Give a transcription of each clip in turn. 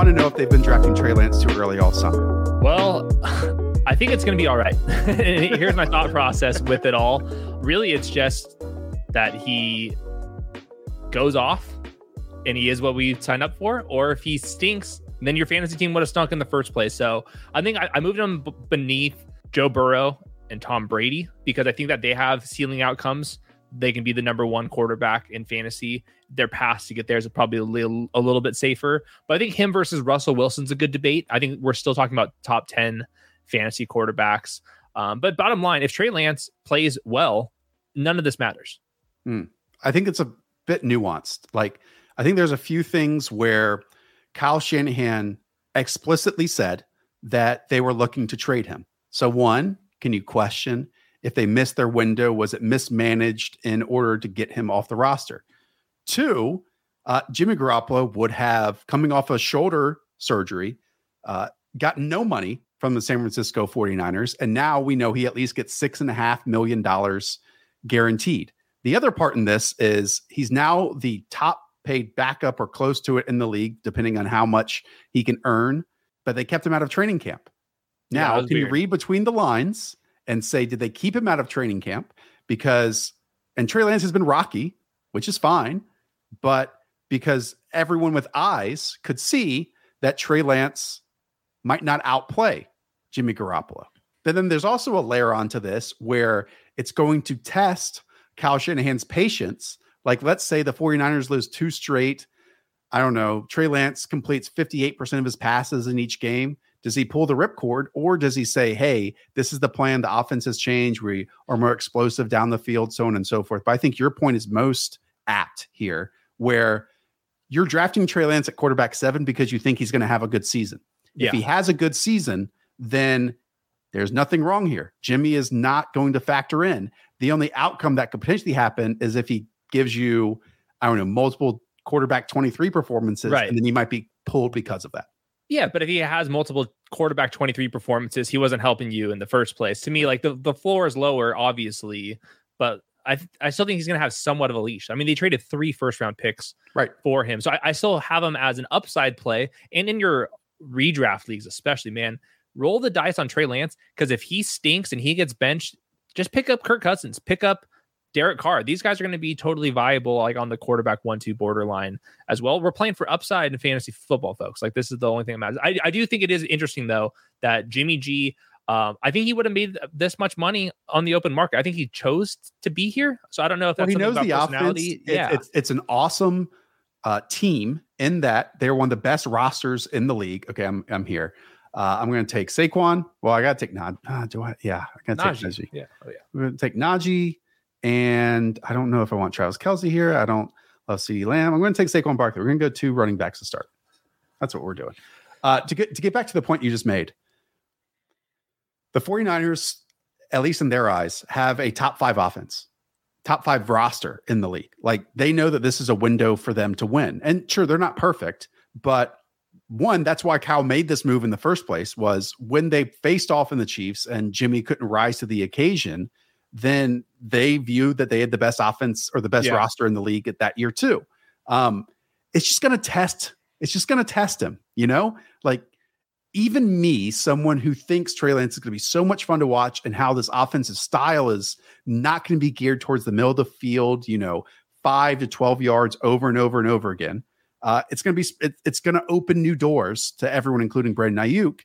Want to know if they've been drafting Trey Lance too early all summer. Well, I think it's going to be all right. Here's my thought process with it all. Really, it's just that he goes off and he is what we signed up for, or if he stinks, then your fantasy team would have stunk in the first place. So I think I, I moved him b- beneath Joe Burrow and Tom Brady because I think that they have ceiling outcomes. They can be the number one quarterback in fantasy. Their path to get there is probably a little, a little bit safer. But I think him versus Russell Wilson's a good debate. I think we're still talking about top 10 fantasy quarterbacks. Um, but bottom line, if Trey Lance plays well, none of this matters. Hmm. I think it's a bit nuanced. Like, I think there's a few things where Kyle Shanahan explicitly said that they were looking to trade him. So, one, can you question if they missed their window? Was it mismanaged in order to get him off the roster? Two, uh, Jimmy Garoppolo would have, coming off a shoulder surgery, uh, gotten no money from the San Francisco 49ers. And now we know he at least gets six and a half million dollars guaranteed. The other part in this is he's now the top paid backup or close to it in the league, depending on how much he can earn. But they kept him out of training camp. Now, Yeah, can you read between the lines and say, did they keep him out of training camp? Because, and Trey Lance has been rocky, which is fine, but because everyone with eyes could see that Trey Lance might not outplay Jimmy Garoppolo. But then there's also a layer onto this where it's going to test Kyle Shanahan's patience. Like, let's say the 49ers lose two straight. I don't know. Trey Lance completes 58% of his passes in each game. Does he pull the ripcord or does he say, hey, this is the plan? The offense has changed. We are more explosive down the field, so on and so forth. But I think your point is most apt here, where you're drafting Trey Lance at quarterback seven because you think he's going to have a good season. Yeah. If he has a good season, then there's nothing wrong here. Jimmy is not going to factor in. The only outcome that could potentially happen is if he gives you, I don't know, multiple quarterback 23 performances, Right. and then he might be pulled because of that. Yeah, but if he has multiple quarterback 23 performances, he wasn't helping you in the first place. To me, like the, the floor is lower, obviously, but I I still think he's gonna have somewhat of a leash. I mean, they traded three first round picks Right. for him. So I, I still have him as an upside play. And in your redraft leagues, especially, man, roll the dice on Trey Lance because if he stinks and he gets benched, just pick up Kirk Cousins, pick up Derek Carr. These guys are going to be totally viable, like on the quarterback one two borderline as well. We're playing for upside in fantasy football, folks. Like this is the only thing that matters. I, I do think it is interesting though that Jimmy G. Um, I think he would have made this much money on the open market. I think he chose to be here, so I don't know if Well, that's he knows the offense. It's, yeah, it's, it's an awesome uh, team in that they're one of the best rosters in the league. Okay, I'm, I'm here. Uh, I'm going to take Saquon. Well, I got to take Naj. Uh, do I? Yeah, I got to take Najee. Najee. Yeah, oh yeah. I'm going to take Najee, and I don't know if I want Travis Kelce here. I don't love CeeDee Lamb. I'm going to take Saquon Barkley. We're going to go two running backs to start. That's what we're doing. Uh, to get to get back to the point you just made, the 49ers, at least in their eyes, have a top five offense, top five roster in the league. Like they know that this is a window for them to win. And sure, they're not perfect, but one, that's why Kyle made this move in the first place was when they faced off in the Chiefs and Jimmy couldn't rise to the occasion, then they viewed that they had the best offense or the best Yeah. roster in the league at that year too. Um, it's just going to test. It's just going to test him. You know, like even me, someone who thinks Trey Lance is going to be so much fun to watch, and how this offensive style is not going to be geared towards the middle of the field. You know, five to twelve yards over and over and over again. Uh, it's going to be it, it's going to open new doors to everyone, including Brandon Aiyuk.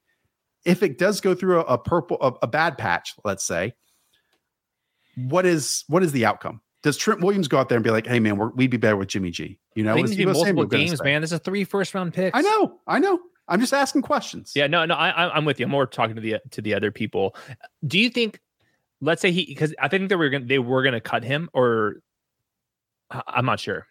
If it does go through a, a purple a, a bad patch, let's say, what is what is the outcome? Does Trent Williams go out there and be like, "Hey, man, we're, we'd be better with Jimmy G"? You know, I think is it's gonna be Samuel multiple games, man. This is three first round picks. I know, I know. I'm just asking questions. Yeah, no, no, I, I'm with you. I'm more talking to the to the other people. Do you think, let's say he, because I think that we are gonna they were gonna cut him, or I'm not sure.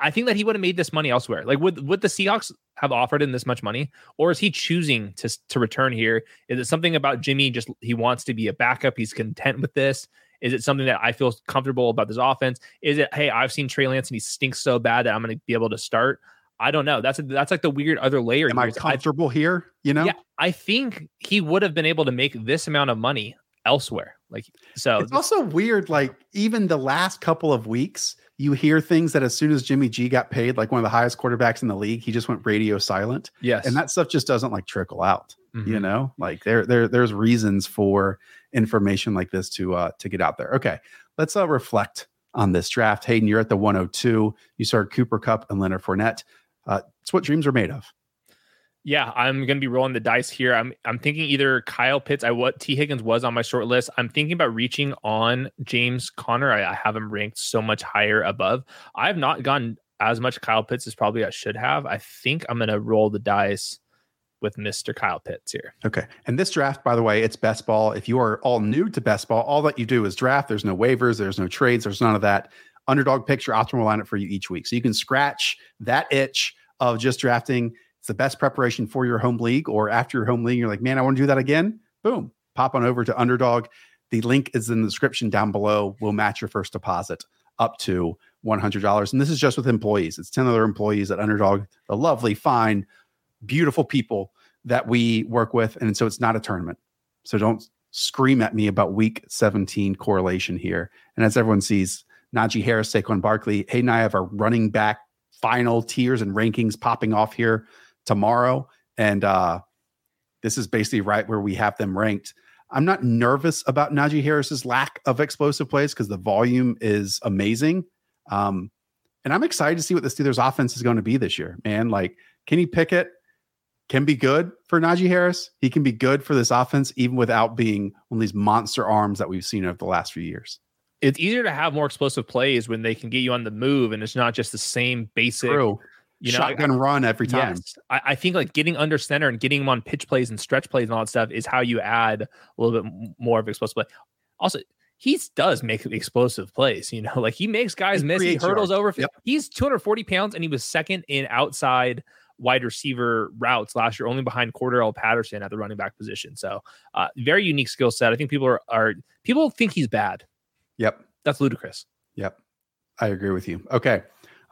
I think that he would have made this money elsewhere. Like, would would the Seahawks have offered him this much money, or is he choosing to to return here? Is it something about Jimmy? Just he wants to be a backup. He's content with this. Is it something that I feel comfortable about this offense? Is it hey, I've seen Trey Lance and he stinks so bad that I'm going to be able to start? I don't know. That's a, that's like the weird other layer. Am I comfortable I, here? You know? Yeah, I think he would have been able to make this amount of money elsewhere. Like so, it's also weird. Like even the last couple of weeks, you hear things that as soon as Jimmy G got paid, like one of the highest quarterbacks in the league, he just went radio silent. Yes. And that stuff just doesn't like trickle out. Mm-hmm. You know, like there, there, there's reasons for information like this to uh to get out there. Okay. Let's uh reflect on this draft. Hayden, you're at the 102. You started Cooper Kupp and Leonard Fournette. Uh, it's what dreams are made of. Yeah, I'm going to be rolling the dice here. I'm I'm thinking either Kyle Pitts. I what Tee Higgins was on my short list. I'm thinking about reaching on James Conner. I, I have him ranked so much higher above. I have not gone as much Kyle Pitts as probably I should have. I think I'm going to roll the dice with Mr. Kyle Pitts here. Okay. And this draft, by the way, it's best ball. If you are all new to best ball, all that you do is draft. There's no waivers, there's no trades, there's none of that. Underdog picks your optimal lineup for you each week. So you can scratch that itch of just drafting it's the best preparation for your home league or after your home league. You're like, man, I want to do that again. Boom, pop on over to Underdog. The link is in the description down below. We'll match your first deposit up to $100. And this is just with employees. It's 10 other employees at Underdog, the lovely, fine, beautiful people that we work with. And so it's not a tournament. So don't scream at me about week 17 correlation here. And as everyone sees, Najee Harris, Saquon Barkley, Hayden and I have our running back final tiers and rankings popping off here tomorrow. And uh, this is basically right where we have them ranked. I'm not nervous about Najee Harris's lack of explosive plays because the volume is amazing. Um, and I'm excited to see what the Steelers offense is going to be this year, man. Like Kenny Pickett can be good for Najee Harris. He can be good for this offense, even without being one of these monster arms that we've seen over the last few years. It's easier to have more explosive plays when they can get you on the move and it's not just the same basic True. You know, shotgun I, run every time. Yes. I, I, think like getting under center and getting him on pitch plays and stretch plays and all that stuff is how you add a little bit more of explosive play. Also, he does make explosive plays. You know, like he makes guys he miss. He hurdles over. Yep. He's 240 pounds and he was second in outside wide receiver routes last year, only behind Cordarrelle Patterson at the running back position. So, uh, very unique skill set. I think people are, are people think he's bad. Yep, that's ludicrous. Yep, I agree with you. Okay,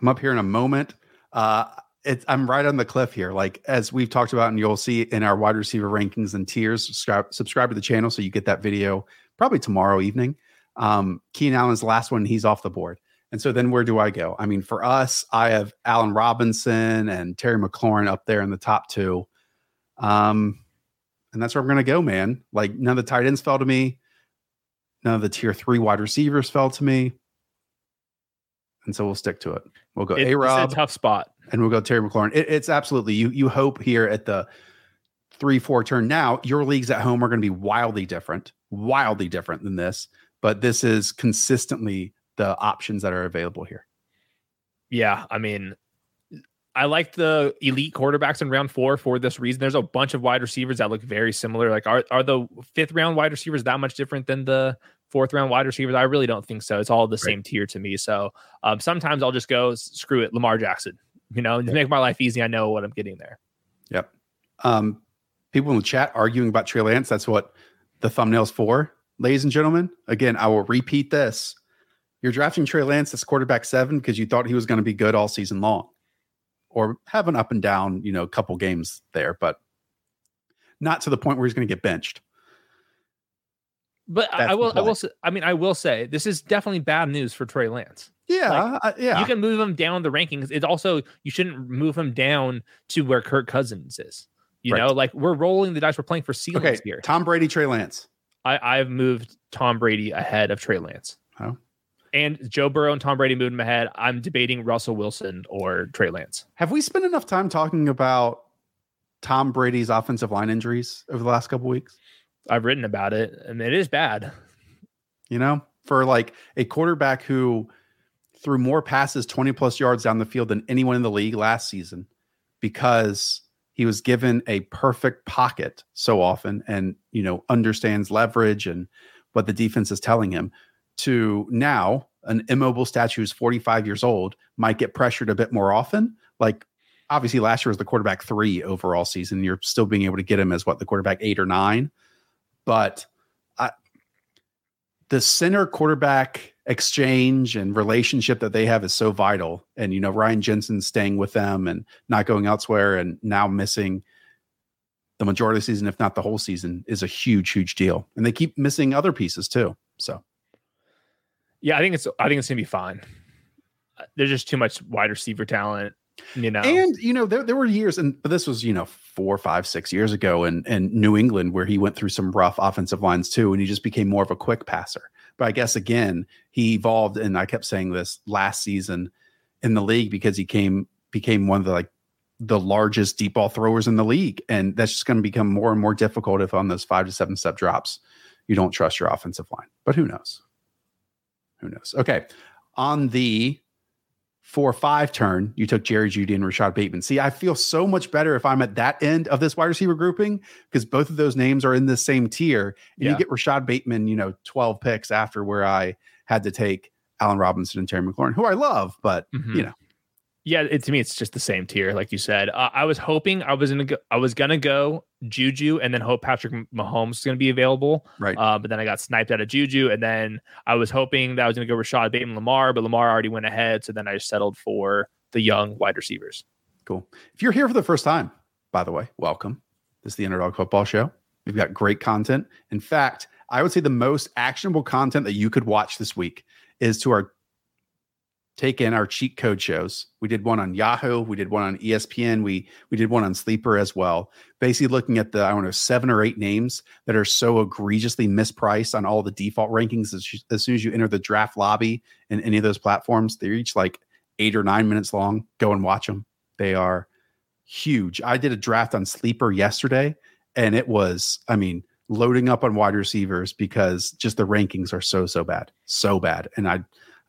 I'm up here in a moment uh, it's I'm right on the cliff here. Like as we've talked about, and you'll see in our wide receiver rankings and tiers. Subscribe, subscribe to the channel so you get that video probably tomorrow evening. Um, Keenan Allen's last one; he's off the board. And so then where do I go? I mean, for us, I have Allen Robinson and Terry McLaurin up there in the top two. Um, and that's where I'm going to go, man. Like none of the tight ends fell to me. None of the tier three wide receivers fell to me and so we'll stick to it. We'll go A Rob, tough spot, and we'll go Terry McLaurin. It, it's absolutely you. You hope here at the three four turn. Now your leagues at home are going to be wildly different, wildly different than this, but this is consistently the options that are available here. Yeah, I mean, I like the elite quarterbacks in round four for this reason. There's a bunch of wide receivers that look very similar. Like, are are the fifth round wide receivers that much different than the fourth round wide receivers? I really don't think so. It's all the right. same tier to me. So um, sometimes I'll just go screw it, Lamar Jackson. You know, to make my life easy, I know what I'm getting there. Yep. Um, people in the chat arguing about Trey Lance. That's what the thumbnail's for, ladies and gentlemen. Again, I will repeat this: you're drafting Trey Lance as quarterback seven because you thought he was going to be good all season long, or have an up and down, you know, couple games there, but not to the point where he's going to get benched. But That's I will, I will, say, I mean, I will say this is definitely bad news for Trey Lance. Yeah, like, uh, yeah. You can move him down the rankings. It's also you shouldn't move him down to where Kirk Cousins is. You right. know, like we're rolling the dice. We're playing for ceilings okay. here. Tom Brady, Trey Lance. I, I've moved Tom Brady ahead of Trey Lance. Oh. And Joe Burrow and Tom Brady moved him ahead. I'm debating Russell Wilson or Trey Lance. Have we spent enough time talking about Tom Brady's offensive line injuries over the last couple weeks? I've written about it, and it is bad. You know, for like a quarterback who threw more passes 20 plus yards down the field than anyone in the league last season because he was given a perfect pocket so often and you know understands leverage and what the defense is telling him to now an immobile statue who's 45 years old might get pressured a bit more often like obviously last year was the quarterback three overall season you're still being able to get him as what the quarterback eight or nine but I, the center quarterback exchange and relationship that they have is so vital. And you know, Ryan Jensen staying with them and not going elsewhere, and now missing the majority of the season, if not the whole season, is a huge, huge deal. And they keep missing other pieces too. So, yeah, I think it's I think it's gonna be fine. Uh, there's just too much wide receiver talent, you know. And you know, there there were years, and but this was you know four, five, six years ago in in New England where he went through some rough offensive lines too, and he just became more of a quick passer. But I guess again, he evolved, and I kept saying this last season in the league because he came became one of the like the largest deep ball throwers in the league, and that's just going to become more and more difficult if on those five to seven step drops you don't trust your offensive line. But who knows? Who knows? Okay, on the four five turn, you took Jerry Jeudy and Rashod Bateman. See, I feel so much better if I'm at that end of this wide receiver grouping because both of those names are in the same tier. And yeah. you get Rashod Bateman, you know, 12 picks after where I had to take Allen Robinson and Terry McLaurin, who I love, but mm-hmm. you know, yeah, it, to me, it's just the same tier, like you said. Uh, I was hoping I was gonna go, I was gonna go Juju and then hope Patrick Mahomes is gonna be available, right? Uh, but then I got sniped out of Juju, and then I was hoping that I was gonna go Rashod Bateman Lamar, but Lamar already went ahead, so then I just settled for the young wide receivers. Cool. If you're here for the first time, by the way, welcome. This is the Underdog Football Show. We've got great content. In fact, I would say the most actionable content that you could watch this week is to our take in our cheat code shows. We did one on Yahoo, we did one on ESPN, we we did one on Sleeper as well. Basically looking at the I don't know seven or eight names that are so egregiously mispriced on all the default rankings as, as soon as you enter the draft lobby in any of those platforms. They're each like 8 or 9 minutes long. Go and watch them. They are huge. I did a draft on Sleeper yesterday and it was I mean loading up on wide receivers because just the rankings are so so bad. So bad. And I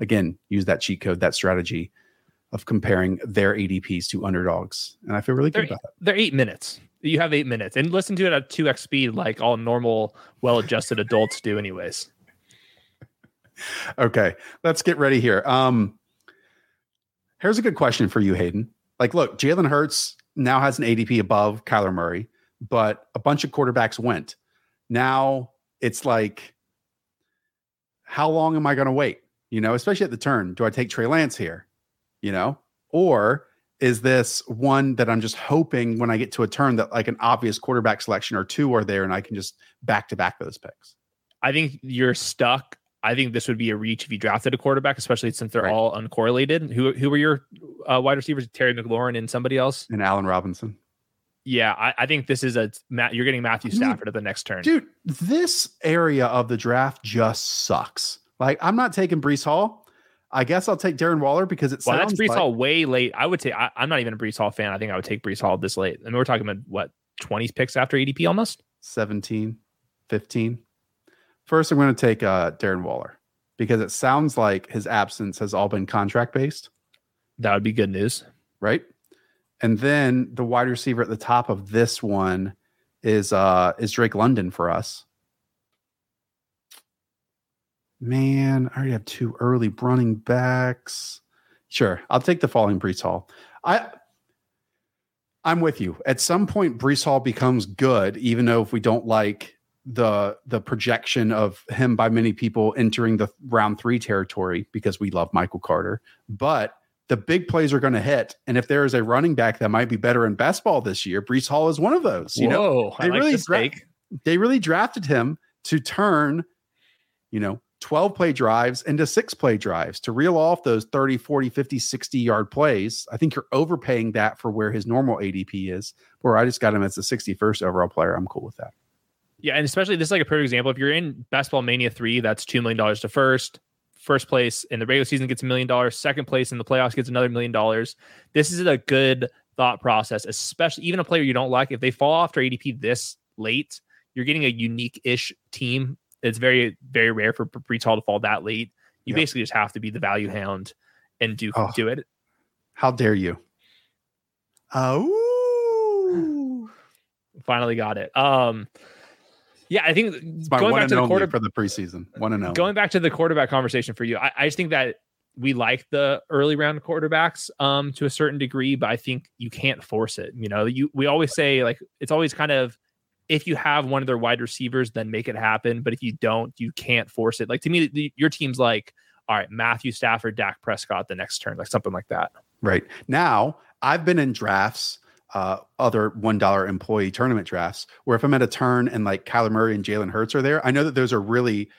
again use that cheat code, that strategy of comparing their ADPs to underdogs. And I feel really they're, good about that. They're eight minutes. You have eight minutes and listen to it at 2x speed like all normal, well adjusted adults do, anyways. Okay, let's get ready here. Um, here's a good question for you, Hayden. Like, look, Jalen Hurts now has an ADP above Kyler Murray, but a bunch of quarterbacks went. Now it's like, how long am I going to wait? You know, especially at the turn. Do I take Trey Lance here? You know, or is this one that I'm just hoping when I get to a turn that like an obvious quarterback selection or two are there and I can just back to back those picks? I think you're stuck. I think this would be a reach if you drafted a quarterback, especially since they're right. all uncorrelated. Who who were your uh, wide receivers? Terry McLaurin and somebody else, and Allen Robinson. Yeah, I, I think this is a Matt. You're getting Matthew Stafford at the next turn, dude. This area of the draft just sucks. Like, I'm not taking Breece Hall. I guess I'll take Darren Waller because it's well, that's Breece like, Hall way late. I would say I, am not even a Breece Hall fan. I think I would take Breece Hall this late. I mean, we're talking about what 20s picks after ADP almost 17, 15. First, I'm going to take uh, Darren Waller because it sounds like his absence has all been contract based. That would be good news, right? And then the wide receiver at the top of this one is uh is Drake London for us man, I already have two early running backs. Sure, I'll take the falling Breece Hall. I I'm with you. At some point, Breece Hall becomes good, even though if we don't like the the projection of him by many people entering the round three territory because we love Michael Carter. But the big plays are going to hit, and if there is a running back that might be better in best ball this year, Breece Hall is one of those. You Whoa, know, they like really dra- they really drafted him to turn, you know, 12 play drives into six play drives to reel off those 30, 40, 50, 60 yard plays. I think you're overpaying that for where his normal ADP is. Where I just got him as the 61st overall player. I'm cool with that. Yeah. And especially this is like a perfect example. If you're in Best Ball Mania 3, that's $2 million to first. First place in the regular season gets a million dollars. Second place in the playoffs gets another million dollars. This is a good thought process, especially even a player you don't like. If they fall off to ADP this late, you're getting a unique ish team it's very very rare for Breece Hall to fall that late. You yep. basically just have to be the value hound and do oh, do it. How dare you? Oh, Finally got it. Um, yeah, I think It's my going back to the quarter, for the preseason. One and only. going back to the quarterback conversation for you, I, I just think that we like the early round quarterbacks um to a certain degree, but I think you can't force it. You know, you we always say like it's always kind of if you have one of their wide receivers, then make it happen. But if you don't, you can't force it. Like to me, the, your team's like, all right, Matthew Stafford, Dak Prescott, the next turn, like something like that. Right. Now, I've been in drafts, uh, other $1 employee tournament drafts, where if I'm at a turn and like Kyler Murray and Jalen Hurts are there, I know that those are really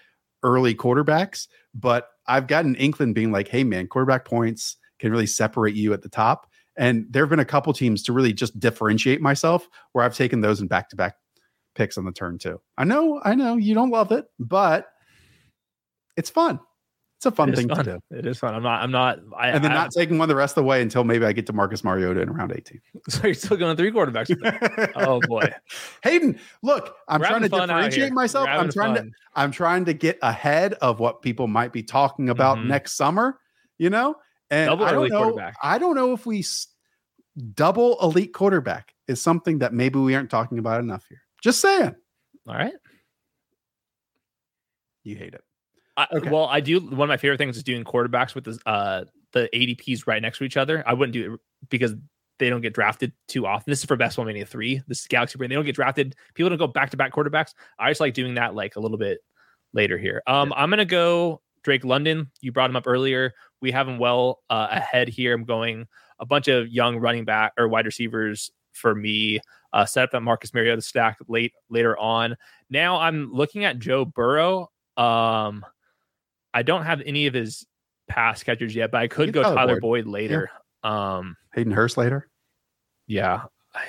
early quarterbacks, but I've got an inkling being like, hey, man, quarterback points can really separate you at the top. And there have been a couple teams to really just differentiate myself where I've taken those in back to back picks on the turn too. I know, I know you don't love it, but it's fun. It's a fun It thing fun. to do. It is fun. I'm not. I'm not. I, And then I, not taking one the rest of the way until maybe I get to Marcus Mariota in round 18. So you're still going three quarterbacks. oh boy, Hayden, look, I'm We're trying to differentiate myself. I'm trying to. I'm trying to get ahead of what people might be talking about Mhm. next summer, you know? And Double I don't know. I don't know if we double elite quarterback is something that maybe we aren't talking about enough here. Just saying. All right. You hate it. I, Okay. Well, I do. One of my favorite things is doing quarterbacks with the uh the ADPs right next to each other. I wouldn't do it because they don't get drafted too often. This is for Best Ball Mania three. This is Galaxy Brain. They don't get drafted. People don't go back to back quarterbacks. I just like doing that like a little bit later here. Um, I'm gonna go Drake London. You brought him up earlier. We have him well uh, ahead here. I'm going a bunch of young running back or wide receivers for me. Uh, set up that Marcus Mariota stack late later on. Now I'm looking at Joe Burrow. Um, I don't have any of his pass catchers yet, but I could go Tyler Boyd. Boyd, later. Um, Hayden Hurst later. yeah. I,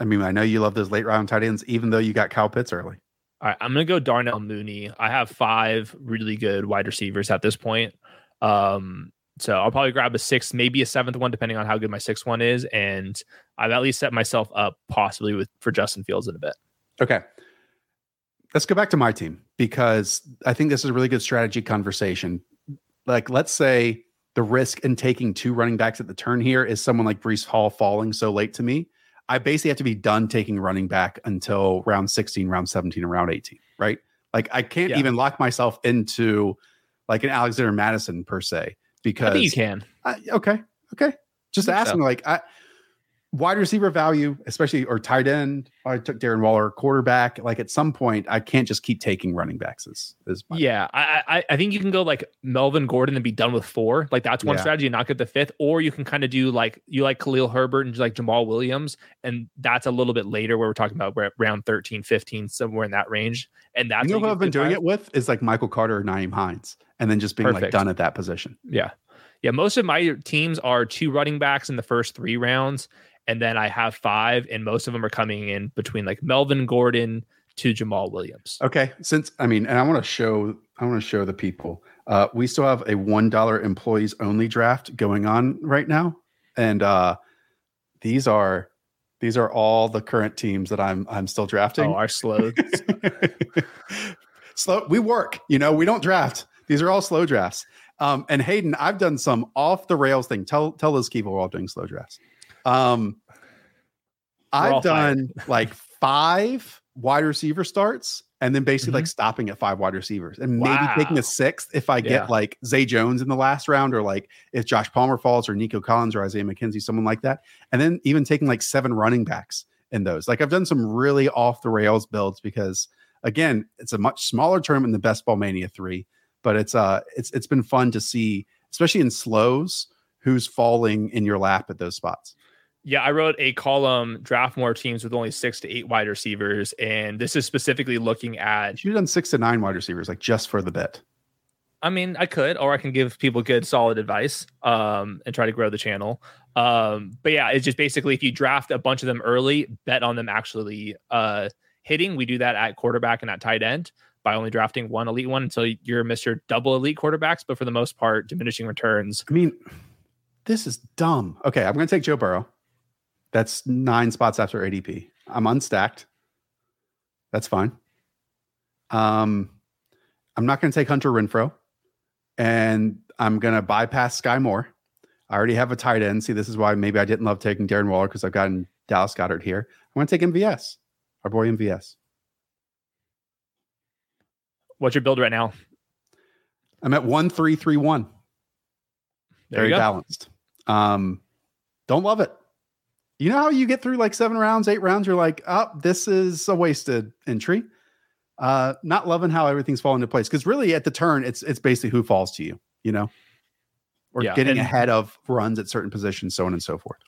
I mean, I know you love those late round tight ends, even though you got Kyle Pitts early. all right, I'm gonna go Darnell Mooney. I have five really good wide receivers at this point. Um, so I'll probably grab a sixth, maybe a seventh one, depending on how good my sixth one is, and I've at least set myself up possibly with for Justin Fields in a bit. Okay. Let's go back to my team because I think this is a really good strategy conversation. Like, let's say the risk in taking two running backs at the turn here is someone like Breece Hall falling so late to me. I basically have to be done taking running back until round 16, round 17, and round 18, right? Like, I can't Yeah. even lock myself into like an Alexander Mattison per se because you can. I, okay, okay. Just think so. asking, like, I, wide receiver value, especially or tight end. I took Darren Waller, quarterback. Like at some point, I can't just keep taking running backs. Is, is my- Yeah, I, I I think you can go like Melvin Gordon and be done with four. Like that's one Yeah. strategy, and not get the fifth. Or you can kind of do like you like Khalil Herbert and like Jamaal Williams, and that's a little bit later where we're talking about we're at round 13, 15, somewhere in that range. And that's You know who I've been doing it with is like Michael Carter or Nyheim Hines, and then just being like done at that position. Yeah. Yeah. Most of my teams are two running backs in the first three rounds. And then I have five, and most of them are coming in between like Melvin Gordon to Jamaal Williams. Okay, since I mean, and I want to show, I want to show the people. Uh, we still have a one dollar employees only draft going on right now, and uh, these are these are all the current teams that I'm I'm still drafting. Oh, our slow. slow. We work, you know. We don't draft. These are all slow drafts. Um, and Hayden, I've done some off the rails thing. Tell tell those people we're all doing slow drafts. Um, I've done like five wide receiver starts, and then basically like stopping at five wide receivers, and maybe taking Mm-hmm. A sixth if I Yeah. get like Zay Jones in the last round, or like if Josh Palmer falls, or Nico Collins, or Isaiah McKenzie, someone like that, and then even taking like seven running backs in those. Like I've done some really off the rails builds because again, it's a much smaller tournament than the Best Ball Mania three, but it's uh it's it's been fun to see, especially in slows, who's falling in your lap at those spots. Yeah, I wrote a column draft more teams with only six to eight wide receivers, and this is specifically looking at. You've done six to nine wide receivers, like just for the bit. I mean, I could, or I can give people good, solid advice, um, and try to grow the channel. Um, but yeah, it's just basically if you draft a bunch of them early, bet on them actually uh hitting. We do that at quarterback and at tight end by only drafting one elite one until you're Mr. Double Elite quarterbacks, but for the most part, diminishing returns. I mean, this is dumb. Okay, I'm going to take Joe Burrow. That's nine spots after ADP. I'm unstacked. That's fine. Um, I'm not going to take Hunter Renfrow, and I'm going to bypass Skyy Moore. I already have a tight end. See, this is why maybe I didn't love taking Darren Waller because I've gotten Dallas Goedert here. I'm going to take MVS, our boy MVS. What's your build right now? I'm at one three three one. Very balanced. Um, don't love it. You know how you get through like seven rounds, eight rounds, you're like, oh, this is a wasted entry. Uh, not loving how everything's falling into place because really at the turn, it's it's basically who falls to you, you know, or Yeah, getting ahead of runs at certain positions, so on and so forth.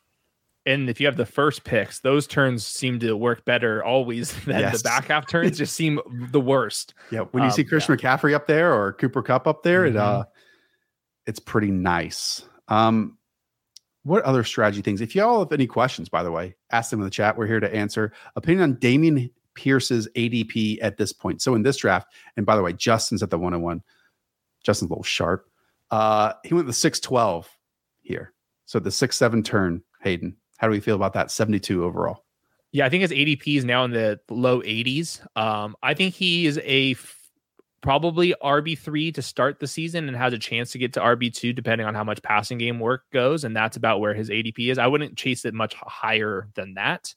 And if you have the first picks, those turns seem to work better always than Yes. the back half turns. just seem the worst. Yeah, when you Um, see Christian McCaffrey up there or Cooper Kupp up there, it Mhm. uh, it's pretty nice. Um, what other strategy things? If y'all have any questions, by the way, ask them in the chat. We're here to answer. Opinion on Dameon Pierce's ADP at this point. So in this draft, and by the way, Justin's at the 101. Justin's a little sharp. Uh, he went the 612 here. So the 6-7 turn, Hayden. How do we feel about that? 72 overall. Yeah, I think his ADP is now in the low 80s. Um, I think he is a probably RB3 to start the season and has a chance to get to RB2 depending on how much passing game work goes. And that's about where his ADP is. I wouldn't chase it much higher than that.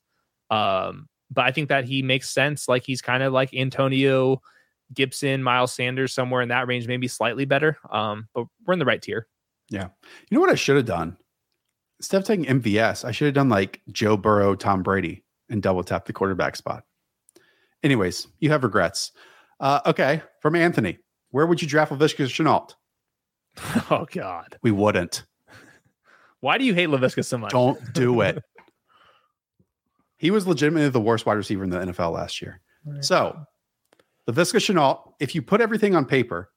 Um, but I think that he makes sense. Like he's kind of like Antonio Gibson, Miles Sanders, somewhere in that range, maybe slightly better. Um, but we're in the right tier. Yeah. You know what I should have done? Instead of taking MVS, I should have done like Joe Burrow, Tom Brady, and double tap the quarterback spot. Anyways, you have regrets. Uh, okay, from Anthony, where would you draft Laviska Shenault? oh God. We wouldn't. Why do you hate Laviska so much? Don't do it. he was legitimately the worst wide receiver in the NFL last year. So, Laviska Shenault, if you put everything on paper,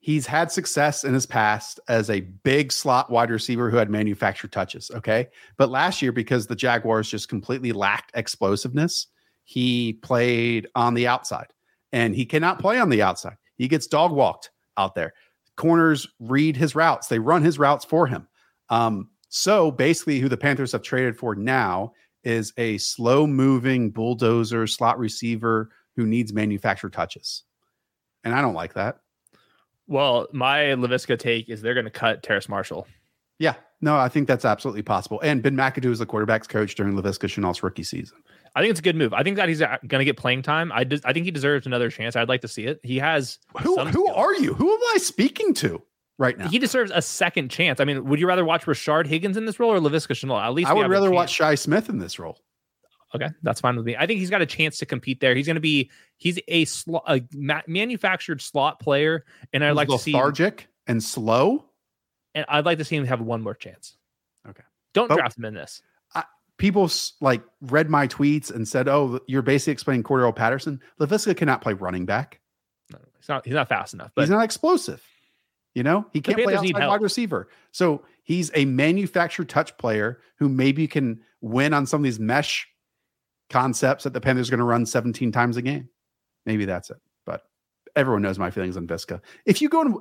he's had success in his past as a big slot wide receiver who had manufactured touches. Okay. But last year, because the Jaguars just completely lacked explosiveness, he played on the outside and he cannot play on the outside. He gets dog walked out there. Corners read his routes, they run his routes for him. Um, so basically, who the Panthers have traded for now is a slow moving bulldozer slot receiver who needs manufactured touches. And I don't like that. Well, my Laviska take is they're going to cut Terrace Marshall. Yeah, no, I think that's absolutely possible. And Ben McAdoo is the quarterback's coach during Laviska Shenault's rookie season. I think it's a good move. I think that he's uh, going to get playing time. I des- I think he deserves another chance. I'd like to see it. He has Who who skill. are you? Who am I speaking to right now? He deserves a second chance. I mean, would you rather watch Rashard Higgins in this role or Laviska Shenault? At least I would rather watch Shi Smith in this role. Okay, that's fine with me. I think he's got a chance to compete there. He's going to be he's a, sl- a ma- manufactured slot player, and I'd He's like to see lethargic and slow. and I'd like to see him have one more chance. Okay. don't But- draft him in this. People like read my tweets and said, "Oh, you're basically explaining Cordarrelle Patterson. Laviska cannot play running back. No, he's not. He's not fast enough. But he's not explosive. You know, he can't play outside wide receiver. So he's a manufactured touch player who maybe can win on some of these mesh concepts that the Panthers are going to run 17 times a game. Maybe that's it. But everyone knows my feelings on Viska. If you go and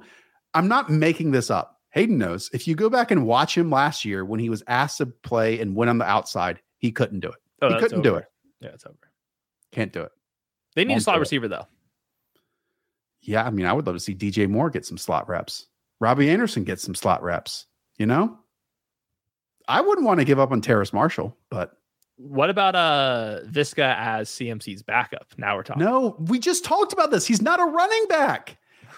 I'm not making this up. Hayden knows. If you go back and watch him last year when he was asked to play and went on the outside, he couldn't do it. oh, he couldn't do over. it. Yeah, it's over. Can't do it. They need a Won't slot do it. receiver though. Yeah, I mean, I would love to see DJ Moore get some slot reps. Robbie Anderson get some slot reps. You know, I wouldn't want to give up on Terrace Marshall, but What about uh Viska as CMC's backup? Now we're talking. no, we just talked about this. He's not a running back.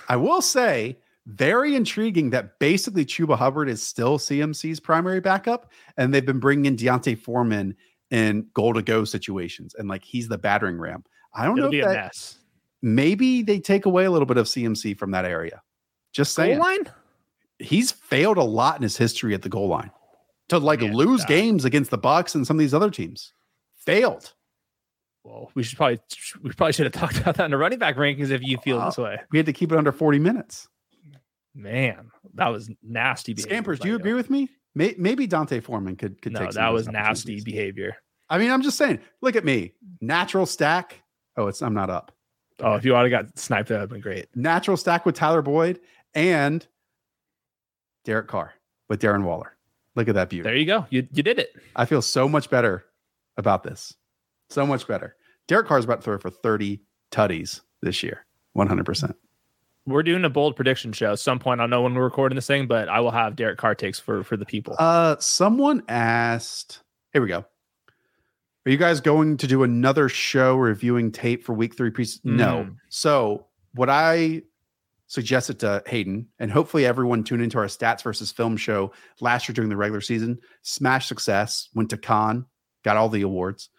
I will say, very intriguing that basically Chuba Hubbard is still CMC's primary backup, and they've been bringing in D'Onta Foreman in goal to go situations, and like he's the battering ram. I don't it'll know be if a that mess. maybe they take away a little bit of CMC from that area. Just Goal saying. line? he's failed a lot in his history at the goal line to like Yeah, lose that- games against the Bucks and some of these other teams. Failed. Well, we should probably we probably should have talked about that in the running back rankings if you feel Wow. this way. We had to keep it under 40 minutes. Man, that was nasty behavior. Scampers, do you agree with me? May, maybe D'Onta Foreman could could No, take that was nasty behavior. I mean, I'm just saying. Look at me, natural stack. Oh, it's I'm not up. Oh, if you would have got sniped, that would have been great. Natural stack with Tyler Boyd and Derek Carr with Darren Waller. Look at that beauty. There you go. You you did it. I feel so much better about this. So much better. Derek Carr's about to throw for 30 tutties this year. 100%. We're doing a bold prediction show. At some point, I don't know when we're recording this thing, but I will have Derek Carr takes for for the people. Uh, someone asked. Here we go. Are you guys going to do another show reviewing tape for week three? No. Mm. So what I suggested to Hayden, and hopefully everyone tuned into our stats versus film show last year during the regular season, smash success, went to con, got all the awards.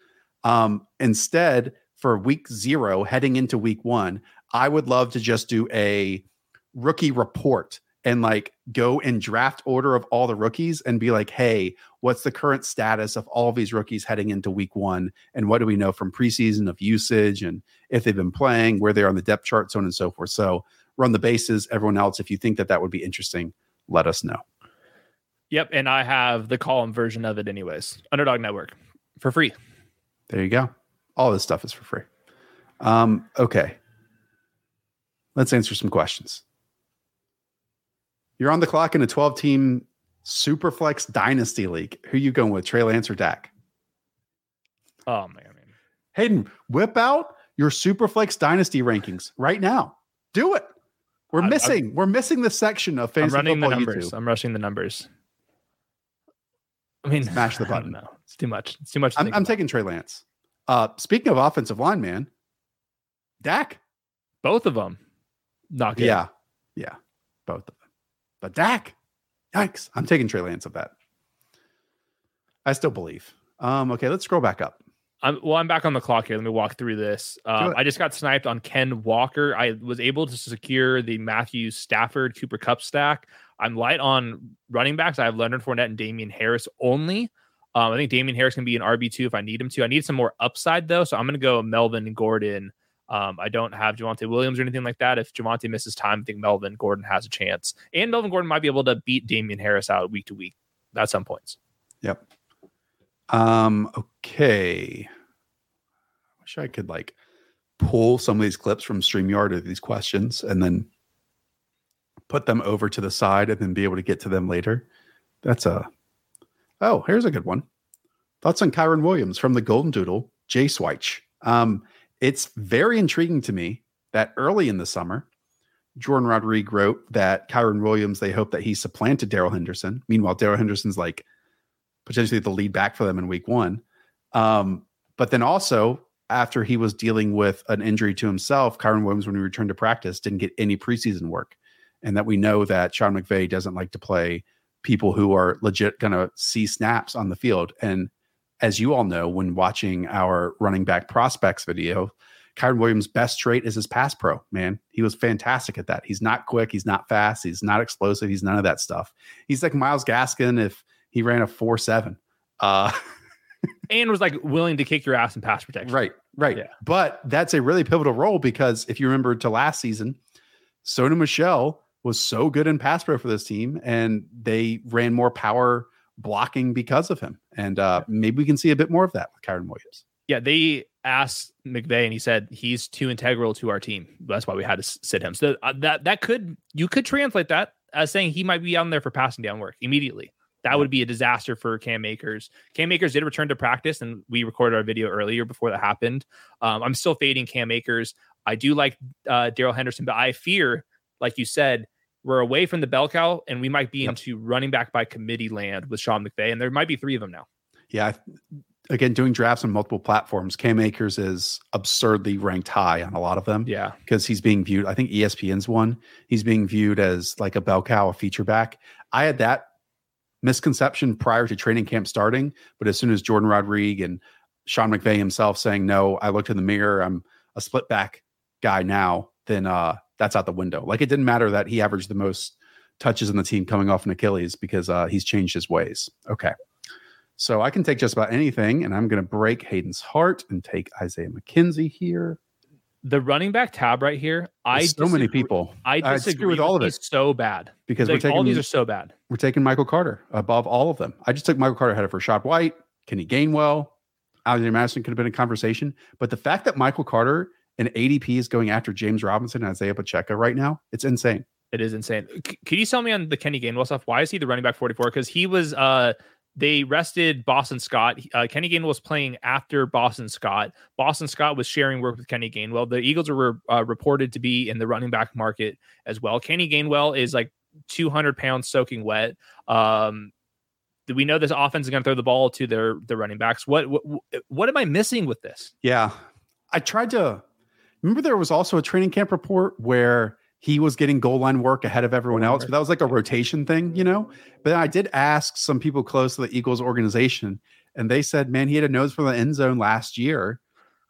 Um, instead, for week zero, heading into week one, I would love to just do a rookie report and like go in draft order of all the rookies and be like, hey, what's the current status of all of these rookies heading into week one? And what do we know from preseason of usage and if they've been playing, where they are on the depth chart, so on and so forth. So run the bases. Everyone else, if you think that that would be interesting, let us know. Yep, and I have the column version of it anyways. Underdog Network for free. There you go. All this stuff is for free. Um, okay. Let's answer some questions. You're on the clock in a 12 team Superflex Dynasty League. Who you going with, Trey Lance or Dak? Oh man. Hayden, whip out your Superflex Dynasty rankings right now. Do it. We're I- I- missing. we're missing the section of fantasy I'm running the numbers. I'm rushing the numbers. I mean, Smash the I button. know. It's too much. It's too much. To I'm, I'm taking Trey Lance. Uh, speaking of offensive line, man, Dak. both of them. Not good. Yeah, yeah, both of them. But Dak, yikes! I'm taking Trey Lance of that. I still believe. Um, okay, let's scroll back up. I'm, well, I'm back on the clock here. Let me walk through this. Um. I just got sniped on Ken Walker. I was able to secure the Matthew Stafford Cooper Kupp stack. I'm light on running backs. I have Leonard Fournette and Damian Harris only. Um, I think Damian Harris can be an RB2 if I need him to. I need some more upside though. So I'm going to go Melvin Gordon. Um, I don't have Javonte Williams or anything like that. If Javonte misses time, I think Melvin Gordon has a chance. And Melvin Gordon might be able to beat Damian Harris out week to week at some points. Yep. Um, okay. I wish I could like pull some of these clips from StreamYard or these questions and then put them over to the side and then be able to get to them later. That's a oh, here's a good one. Thoughts on Kyren Williams from the Golden Doodle, Jay Switch. Um, it's very intriguing to me that early in the summer, Jourdan Rodrigue wrote that Kyren Williams, they hope that he supplanted Darrell Henderson. Meanwhile, Darrell Henderson's like potentially the lead back for them in week one. Um, but then also after he was dealing with an injury to himself, Kyren Williams, when he returned to practice, didn't get any preseason work. And that we know that Sean McVay doesn't like to play people who are legit going to see snaps on the field. And as you all know, when watching our running back prospects video, Kyren Williams' best trait is his pass pro, man. He was fantastic at that. He's not quick. He's not fast. He's not explosive. He's none of that stuff. He's like Myles Gaskin if he ran a 4 7. Uh, And was like willing to kick your ass in pass protection. Right, right. Yeah. But that's a really pivotal role because if you remember to last season, Sony Michel was so good in pass pro for this team, and they ran more power blocking because of him. And uh, maybe we can see a bit more of that with Kyren Williams. Yeah, they asked McVay, and he said he's too integral to our team. That's why we had to sit him. So uh, that that could you could translate that as saying he might be on there for passing down work immediately. That would be a disaster for Cam Akers. Cam Akers did return to practice, and we recorded our video earlier before that happened. Um, I'm still fading Cam Akers. I do like uh, Darrell Henderson, but I fear, like you said, we're away from the bell cow, and we might be Yep. into running back by committee land with Sean McVay, and there might be three of them now. Yeah. Again, doing drafts on multiple platforms, Cam Akers is absurdly ranked high on a lot of them. Yeah, because he's being viewed. I think ESPN's one. He's being viewed as like a bell cow, a feature back. I had that misconception prior to training camp starting, but as soon as Jourdan Rodrigue and Sean McVay himself saying no, I looked in the mirror. I'm a split back guy now. Then uh, that's out the window. Like it didn't matter that he averaged the most touches in the team coming off an Achilles because uh, he's changed his ways. Okay. So I can take just about anything, and I'm going to break Hayden's heart and take Isaiah McKenzie here. the running back tab right here. I There's so many people. I disagree, disagree with all of it So bad because like, we're all taking these are so bad. we're taking Michael Carter above all of them. I just took Michael Carter ahead of Rachaad White, Kenny Gainwell, Alexander Mattison could have been a conversation. But the fact that Michael Carter and ADP is going after James Robinson and Isaiah Pacheco right now, it's insane. It is insane. C- could you tell me on the Kenny Gainwell stuff? Why is he the running back 44? Because he was uh they rested Boston Scott. Uh, Kenny Gainwell was playing after Boston Scott. Boston Scott was sharing work with Kenny Gainwell. The Eagles were uh, reported to be in the running back market as well. Kenny Gainwell is like 200 pounds soaking wet. Um, we know this offense is going to throw the ball to their their running backs. What what what am I missing with this? Yeah, I tried to remember. There was also a training camp report where he was getting goal line work ahead of everyone else, but that was like a rotation thing, you know. But I did ask some people close to the Eagles organization, and they said, "Man, he had a nose for the end zone last year."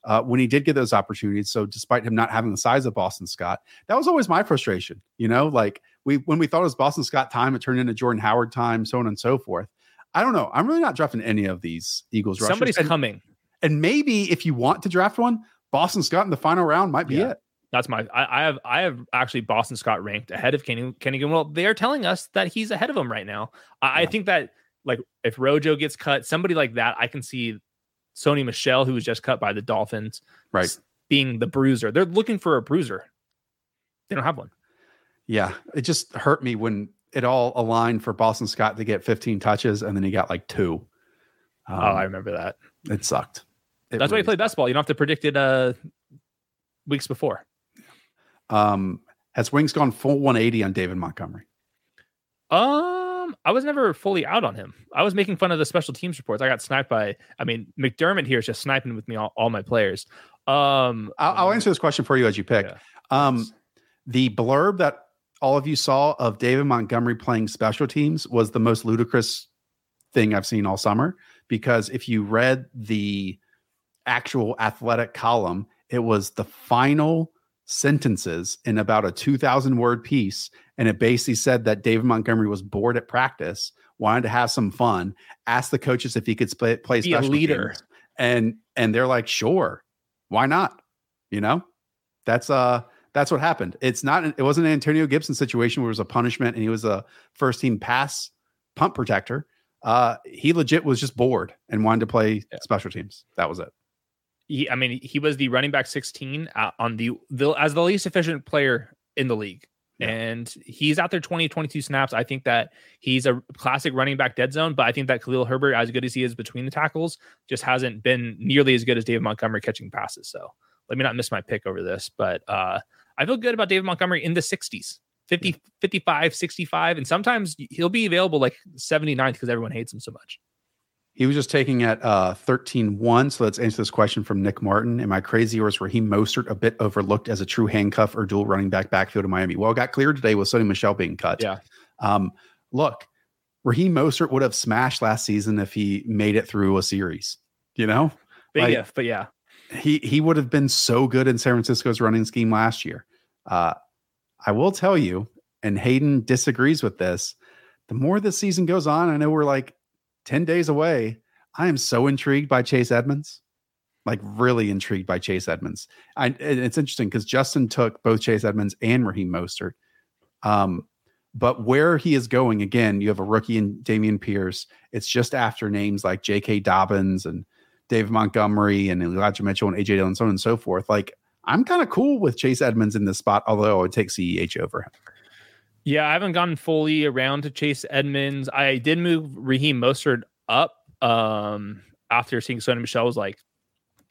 Uh, when he did get those opportunities. So despite him not having the size of Boston Scott, that was always my frustration. You know, like we when we thought it was Boston Scott time, it turned into Jordan Howard time, so on and so forth. I don't know. I'm really not drafting any of these Eagles rushers. Somebody's and, coming. And maybe if you want to draft one, Boston Scott in the final round might be yeah. it. That's my. I, I, have. I have actually Boston Scott ranked ahead of Kenny Kenny Well, they are telling us that he's ahead of him right now. I, yeah. I think that like if Rojo gets cut, somebody like that, I can see Sony Michel, who was just cut by the Dolphins, right, being the bruiser. They're looking for a bruiser. They don't have one. Yeah, it just hurt me when it all aligned for Boston Scott to get 15 touches, and then he got like two. Um, oh, I remember that. It sucked. It That's really why you play best ball. You don't have to predict it uh, weeks before. Um, has Winks gone full 180 on David Montgomery? Um, I was never fully out on him. I was making fun of the special teams reports. I got sniped by. I mean, McDermott here is just sniping with me all, all my players. Um, I'll, I'll, answer this question for you as you pick. Yeah. Um, the blurb that all of you saw of David Montgomery playing special teams was the most ludicrous thing I've seen all summer. Because if you read the actual athletic column, it was the final sentences in about a 2,000 word piece. And it basically said that David Montgomery was bored at practice, wanted to have some fun, asked the coaches if he could play, play Be special leader. Teams, and and they're like, sure, why not? You know, that's uh that's what happened. It's not it wasn't an Antonio Gibson situation where it was a punishment and he was a first team pass punt protector. Uh he legit was just bored and wanted to play yeah. special teams. That was it. He, I mean, he was the running back 16 uh, on the, the as the least efficient player in the league. Yeah. And he's out there 20, 22 snaps. I think that he's a classic running back dead zone, but I think that Khalil Herbert, as good as he is between the tackles, just hasn't been nearly as good as David Montgomery catching passes. So let me not miss my pick over this. But uh, I feel good about David Montgomery in the 60s, 50, 55, 65. And sometimes he'll be available like 79th because everyone hates him so much. He was just taking at uh, 13 1. So let's answer this question from Nick Martin. Am I crazy or is Raheem Mostert a bit overlooked as a true handcuff or dual running back backfield in Miami? Well, it got cleared today with Sony Michel being cut. Yeah. Um, look, Raheem Mostert would have smashed last season if he made it through a series, you know? Big like, if, but yeah. He he would have been so good in San Francisco's running scheme last year. Uh, I will tell you, and Hayden disagrees with this. The more the season goes on, I know we're like 10 days away. I am so intrigued by Chase Edmonds, like really intrigued by Chase Edmonds. I, it's interesting because Justin took both Chase Edmonds and Raheem Mostert. Um, but where he is going, again, you have a rookie in Dameon Pierce. It's just after names like J.K. Dobbins and Dave Montgomery and Elijah Mitchell and A.J. Dillon, so on and so forth. Like, I'm kind of cool with Chase Edmonds in this spot, although I would take CEH over him. Yeah, I haven't gotten fully around to Chase Edmonds. I did move Raheem Mostert up um, after seeing Sony Michel was like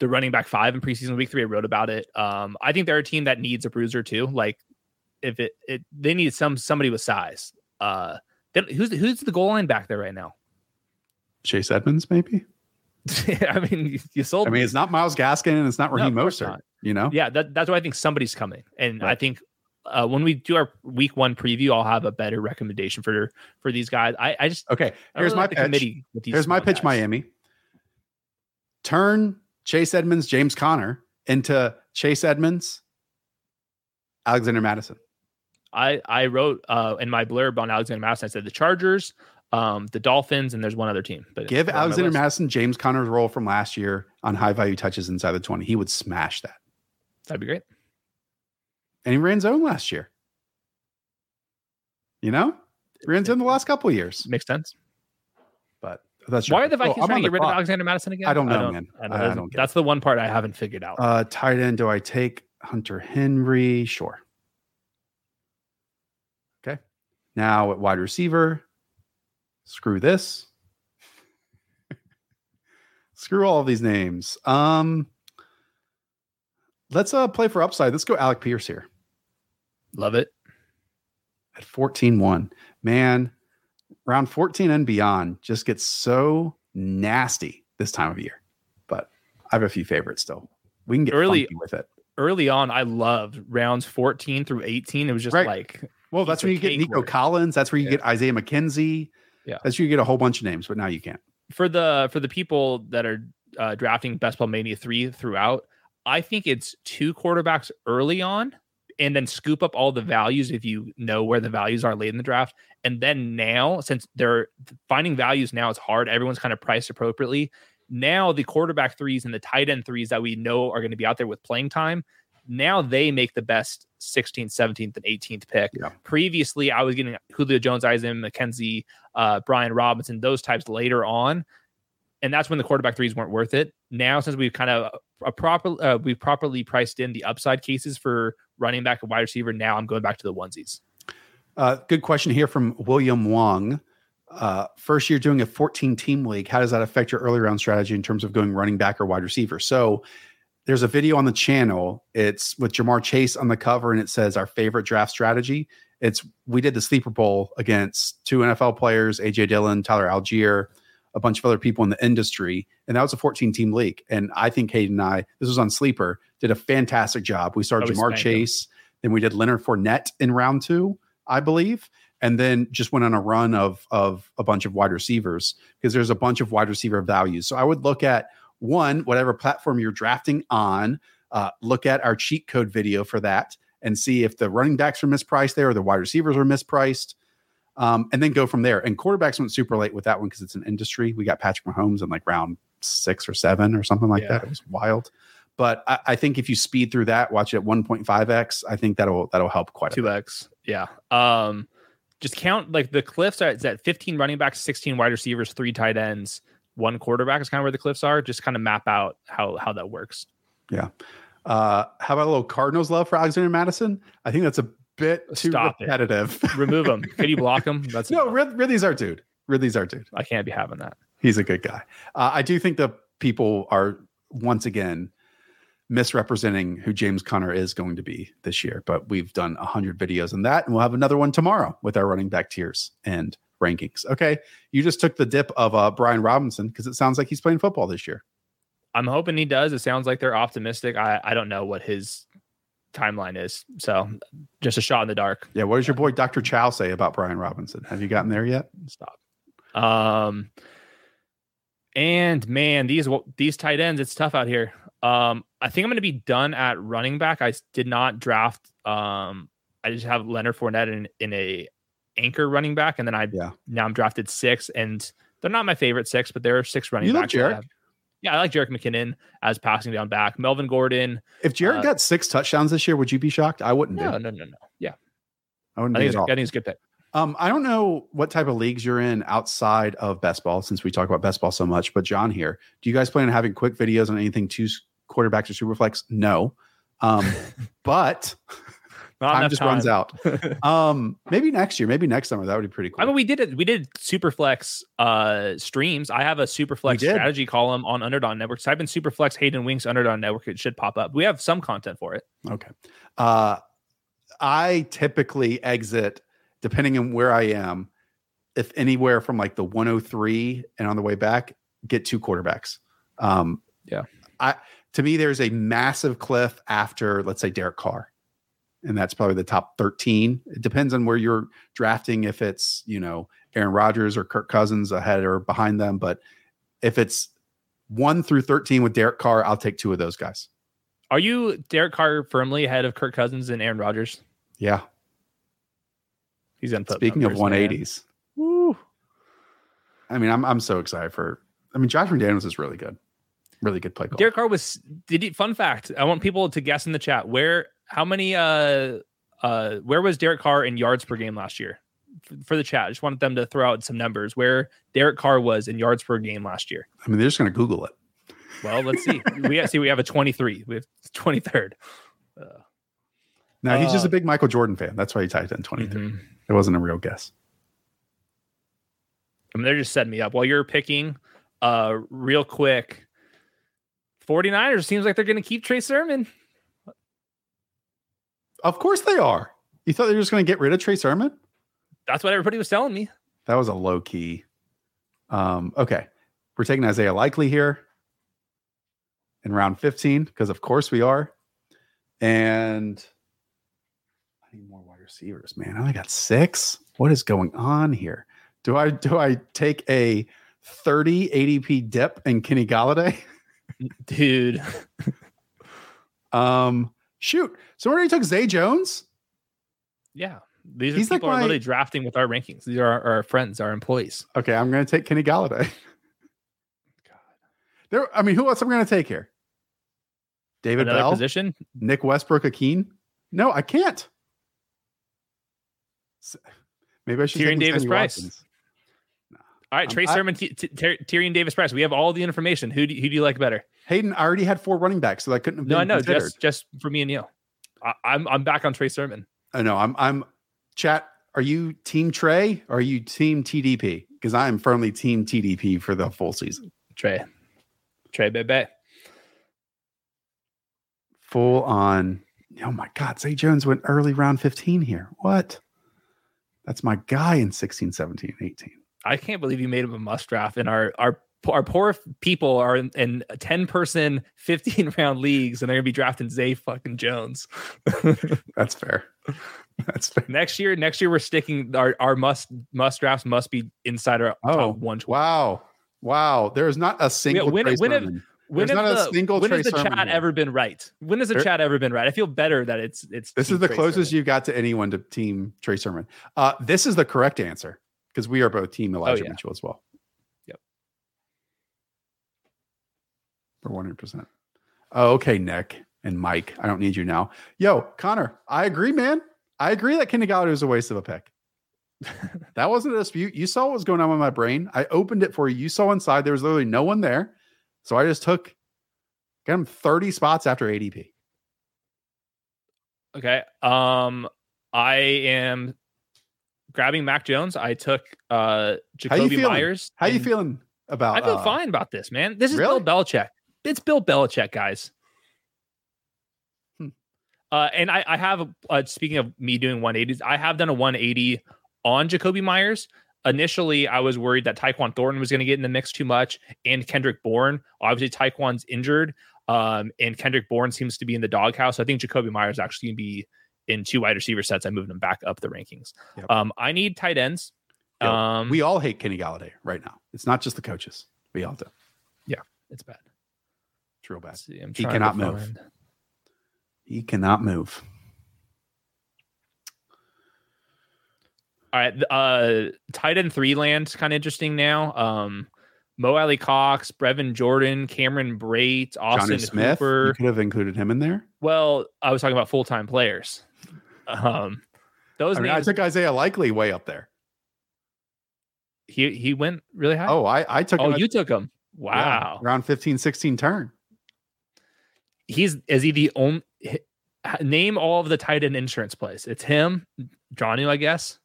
the running back five in preseason week three. I wrote about it. Um, I think they're a team that needs a bruiser too. Like if it, it they need some somebody with size. Uh, who's who's the goal line back there right now? Chase Edmonds, maybe. I mean, you sold. I mean, it's not Myles Gaskin and it's not Raheem no, Mostert. Not. You know, yeah, that, that's why I think somebody's coming, and right. I think uh, when we do our week one preview, I'll have a better recommendation for for these guys. I, I just okay. Here's really my like pitch. Committee Here's my pitch, guys. Miami. Turn Chase Edmonds, James Conner into Chase Edmonds, Alexander Mattison. I I wrote uh, in my blurb on Alexander Mattison. I said the Chargers, um, the Dolphins, and there's one other team. But give Alexander Mattison James Conner's role from last year on high value touches inside the 20. He would smash that. That'd be great. And he ran zone last year. You know, ran zone the last couple years. Makes sense. But that's why are the Vikings oh, trying to get rid clock. of Alexander Mattison again? I don't know, I don't, man. I don't, I don't that's the one part I haven't figured out. Uh, tight end. Do I take Hunter Henry? Sure. Okay. Now at wide receiver, screw this. screw all of these names. Um, let's uh play for upside. Let's go Alec Pierce here. Love it. At 14 1. Man, round 14 and beyond just gets so nasty this time of year. But I have a few favorites still. We can get Early- with it. Early on, I loved rounds 14 through 18. It was just Right. like Well, that's where you get Nico. Collins. That's where you Yeah. get Isaiah McKenzie. Yeah. That's where you get a whole bunch of names, but now you can't. for the for the people that are uh, drafting Best Ball Mania three throughout, I think it's two quarterbacks early on, and then scoop up all the values if you know where the values are late in the draft, and then now since they're finding values now is hard, everyone's kind of priced appropriately. Now the quarterback threes and the tight end threes that we know are going to be out there with playing time. Now they make the best 16th, 17th, and 18th pick. Yeah. Previously, I was getting Julio Jones, Isaiah McKenzie, uh, Brian Robinson, those types later on, and that's when the quarterback threes weren't worth it. Now, since we've kind of a proper, uh, we've properly priced in the upside cases for running back and wide receiver. Now I'm going back to the onesies. Uh, good question here from William Wong. Uh, first year doing a 14 team league. How does that affect your early round strategy in terms of going running back or wide receiver? So there's a video on the channel. It's with Ja'Marr Chase on the cover, and it says our favorite draft strategy. It's we did the sleeper bowl against two NFL players, AJ Dillon, Tyler Allgeier, a bunch of other people in the industry, and that was a 14 team league. And I think Hayden and I, this was on sleeper, did a fantastic job. We started Oh, Ja'Marr spanked him. Chase, then we did Leonard Fournette in round two, I believe and then just went on a run of of a bunch of wide receivers because there's a bunch of wide receiver values. So I would look at one, whatever platform you're drafting on, uh, look at our cheat code video for that and see if the running backs are mispriced there or the wide receivers are mispriced. Um, and then go from there. And quarterbacks went super late with that one because it's an industry. We got Patrick Mahomes in like round six or seven or something like Yeah. that. It was wild. But I, I think if you speed through that, watch it at 1.5x, I think that'll that'll help quite a bit. Two X. Yeah. Um, just count like the cliffs are at 15 running backs, 16 wide receivers, three tight ends, one quarterback is kind of where the cliffs are. Just kind of map out how how that works. Yeah. Uh, how about a little Cardinals love for Alexander Mattison? I think that's a bit too Stop it. repetitive. Remove them. Could you block them? That's no, Rid- Ridley's our dude. Ridley's our dude. I can't be having that. He's a good guy. Uh, I do think the people are once again misrepresenting who James Conner is going to be this year. But we've done a hundred videos on that, and we'll have another one tomorrow with our running back tiers and rankings. Okay, you just took the dip of uh, Brian Robinson because it sounds like he's playing football this year. I'm hoping he does. It sounds like they're optimistic. I, I don't know what his timeline is. So just a shot in the dark. Yeah, what does your boy Dr. Chow say about Brian Robinson? Have you gotten there yet? Stop. Um and man, these these tight ends, it's tough out here. Um, I think I'm gonna be done at running back. I did not draft um I just have Leonard Fournette in, in a anchor running back, and then I Yeah. now I'm drafted six, and they're not my favorite six, but there are six running You backs. Jerick? Yeah, I like Jerick McKinnon as passing down back. Melvin Gordon. If Jared Uh, got six touchdowns this year, would you be shocked? I wouldn't. No, be. no, no, no. Yeah, I wouldn't I be think, it's, at all. I think it's a good pick. Um, I don't know what type of leagues you're in outside of best ball, since we talk about best ball so much. But John here, do you guys plan on having quick videos on anything two quarterbacks or superflex? No, um, but Not time just runs out. Um, maybe next year, maybe next summer, that would be pretty cool. I mean, we did it. We did Superflex uh streams. I have a Superflex strategy column on Underdog Network. So I've been Superflex Hayden Winks Underdog Network. It should pop up. We have some content for it. Okay. Uh, I typically exit, depending on where I am, if anywhere from like the 103 and on the way back, get two quarterbacks. Um, Yeah. I to me, there's a massive cliff after, let's say, Derek Carr. And that's probably the top 13. It depends on where you're drafting, if it's, you know, Aaron Rodgers or Kirk Cousins ahead or behind them. But if it's one through 13 with Derek Carr, I'll take two of those guys. Are you Derek Carr firmly ahead of Kirk Cousins and Aaron Rodgers? Yeah. He's put Speaking of numbers, man. 180s, woo. I mean, I'm I'm so excited for. I mean, Josh McDaniels is really good, really good play call. Derek Carr was. Did he? Fun fact. I want people to guess in the chat where how many uh uh where was Derek Carr in yards per game last year? F- For the chat, I just wanted them to throw out some numbers where Derek Carr was in yards per game last year. I mean, they're just going to Google it. Well, let's see. we see we have a 23. We have 23rd. Uh, Now he's just Uh, a big Michael Jordan fan. That's why he typed in 23. mhm. It wasn't a real guess. I mean, they're just setting me up while you're picking. Uh, real quick, 49ers seems like they're going to keep Trey Sermon. Of course they are. You thought they were just going to get rid of Trey Sermon? That's what everybody was telling me. That was a low key. Um, okay. We're taking Isaiah Likely here in round 15, because of course we are. And I need more wide receivers, man. I only got six. What is going on here? Do I do I take a 30 ADP dip in Kenny Golladay? Dude. um shoot. So we already took Zay Jones. Yeah. These are He's like people are my- literally drafting with our rankings. These are our, our friends, our employees. Okay, I'm gonna take Kenny Golladay. God, There, I mean, who else am I gonna take here? David Another Bell, position. Nick Westbrook, Ikhine. No, I can't. Maybe I should. Tyrion Davis Price. Watkins. All right, Um, Trey I- Sermon, T- T- Tyrion Davis Price. We have all the information. Who do, who do you like better? Hayden, I already had four running backs, so I couldn't have been No, I know. considered. Just just for me and you. I, I'm I'm back on Trey Sermon. I know. I'm. I'm. Chat. Are you Team Trey or are you Team TDP? Because I am firmly Team TDP for the full season. Trey. Trey Bebe. Full on. Oh my God. Zay Jones went early round 15 here. What? That's my guy in 16, 17, 18. I can't believe you made him a must draft. in our our our poor people are in, in 10 person, 15 round leagues, and they're gonna be drafting Zay fucking Jones. That's fair. That's fair. next year, next year we're sticking our, our must must drafts must be inside our Oh, top one. Wow. Wow. There is not a single. when- Trey when have- When There's has a the, single when has the chat here. ever been right? When has the There- chat ever been right? I feel better that it's it's This is the closest you got to anyone to team Trey Sermon. Uh, this is the correct answer because we are both team Elijah Oh, yeah. Mitchell as well. For 100%. Oh, okay, Nick and Mike. I don't need you now. Yo, Connor, I agree, man. I agree that Golladay was a waste of a pick. that wasn't a dispute. You saw what was going on with my brain. I opened it for you. You saw inside. There was literally no one there. So I just took got him 30 spots after ADP. Okay. Um, I am grabbing Mac Jones. I took uh How Jakobi feeling? Meyers. How you feeling about I feel uh, fine about this, man. This is really? Bill Belichick. It's Bill Belichick, guys. Hmm. Uh, and I, I have uh, speaking of me doing 180s, I have done a 180 on Jakobi Meyers. Initially, I was worried that Tyquan Thornton was going to get in the mix too much, and Kendrick Bourne. Obviously, Tyquan's injured, um, and Kendrick Bourne seems to be in the doghouse. I think Jakobi Meyers actually going to be in two wide receiver sets. I moved him back up the rankings. Yep. Um, I need tight ends. Yo, um, we all hate Kenny Golladay right now. It's not just the coaches. We all do. Yeah, it's bad. It's real bad. See, He cannot move. find- He cannot move. All right. Uh tight end three land's kind of interesting now. Um Mo Alie-Cox, Brevin Jordan, Cameron Brate, Austin Jonnu Smith. You could have included him in there. Well, I was talking about full time players. Um those I mean, I took Isaiah Likely way up there. he he went really high. Oh, I, I took oh, him you took him. yeah, Wow. around 15, 16 turn. He's is he the only name all of the tight end insurance plays? It's him, Jonnu, I guess.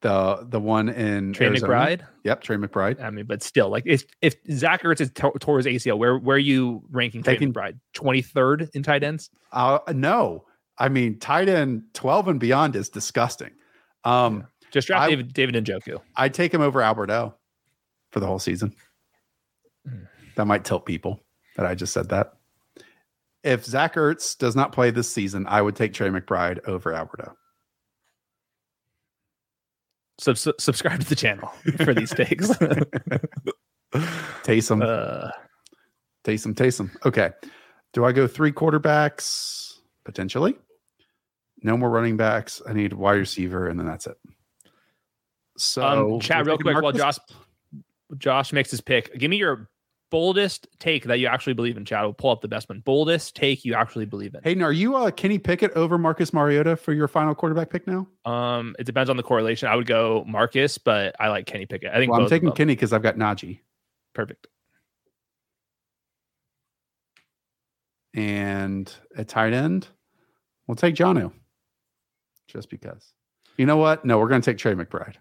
The the one in Trey Arizona. McBride. Yep, Trey McBride. I mean, but still, like if if Zach Ertz is to- tore his ACL, where where are you ranking Trey Taking- McBride? Twenty third in tight ends. Uh, no, I mean tight end 12 and beyond is disgusting. Um, Just draft I- David David Njoku. I'd take him over Alberto for the whole season. Hmm. That might tilt people that I just said that. If Zach Ertz does not play this season, I would take Trey McBride over Alberto. Sub- subscribe to the channel for these takes. Taysom, uh, Taysom, Taysom. Okay. Do I go three quarterbacks? Potentially. No more running backs. I need wide receiver, and then that's it. So, um, chat real quick while Josh Josh makes his pick. Give me your boldest take that you actually believe in. Chad. We'll pull up the best one. Boldest take you actually believe in. Hayden, are you uh, Kenny Pickett over Marcus Mariota for your final quarterback pick now? Um, it depends on the correlation. I would go Marcus, but I like Kenny Pickett. I think Well, I'm taking. Kenny because I've got Najee. Perfect. And at tight end, we'll take Jono. Just because. You know what? No, we're going to take Trey McBride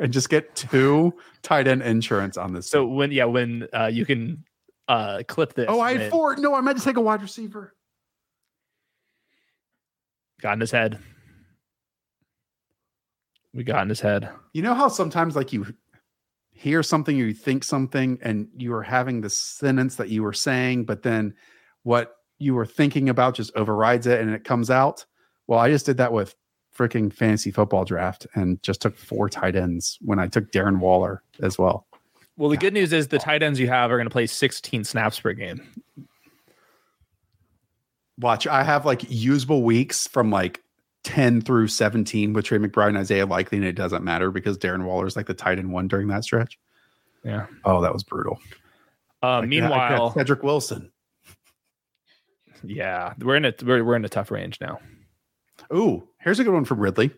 and just get two tight end insurance on this. So team. when yeah, when uh you can uh clip this. oh, I had four. No, I meant to take a wide receiver. got in his head. we got in his head. You know how sometimes like you hear something or you think something and you are having the sentence that you were saying, but then what you were thinking about just overrides it and it comes out. Well, I just did that with freaking fantasy football draft and just took four tight ends when I took Darren Waller as well. Well, the good news is the tight ends you have are going to play 16 snaps per game. Watch, I have like usable weeks from like 10 through 17 with Trey McBride and Isaiah Likely, and it doesn't matter because Darren Waller is like the tight end one during that stretch. Yeah. Oh, that was brutal. Uh, Like, meanwhile, Cedric Wilson. yeah, we're in a we're, we're in a tough range now. Ooh, here's a good one from Ridley.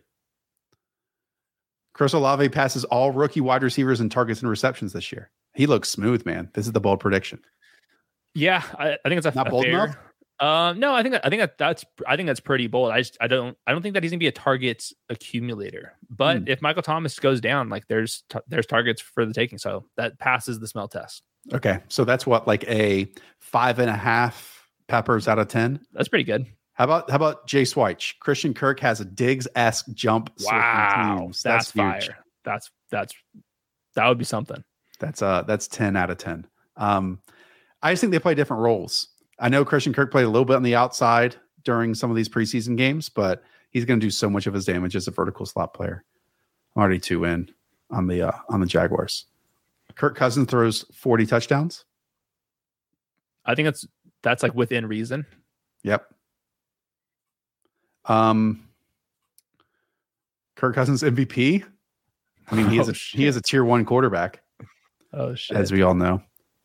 Chris Olave passes all rookie wide receivers in targets and receptions this year. He looks smooth, man. This is the bold prediction. Yeah, I, I think it's a, Not a bold fair- enough? Uh, no, I think I think that that's I think that's pretty bold. I just I don't I don't think that he's gonna be a targets accumulator. But Hmm. if Michael Thomas goes down, like there's t- there's targets for the taking, so that passes the smell test. Okay, so that's what like a five and a half peppers out of ten. That's pretty good. How about how about Jay Swyche? Christian Kirk has a Diggs esque jump. Wow, that's, huge. fire. That's that's that would be something. That's uh that's 10 out of 10. Um I just think they play different roles. I know Christian Kirk played a little bit on the outside during some of these preseason games, but he's going to do so much of his damage as a vertical slot player. I'm already two in on the uh, on the Jaguars. Kirk Cousins throws 40 touchdowns. I think that's that's like within reason. Yep. Um Kirk Cousins MVP. I mean, he is Oh, a, he is a tier 1 quarterback. Oh shit. as we all know.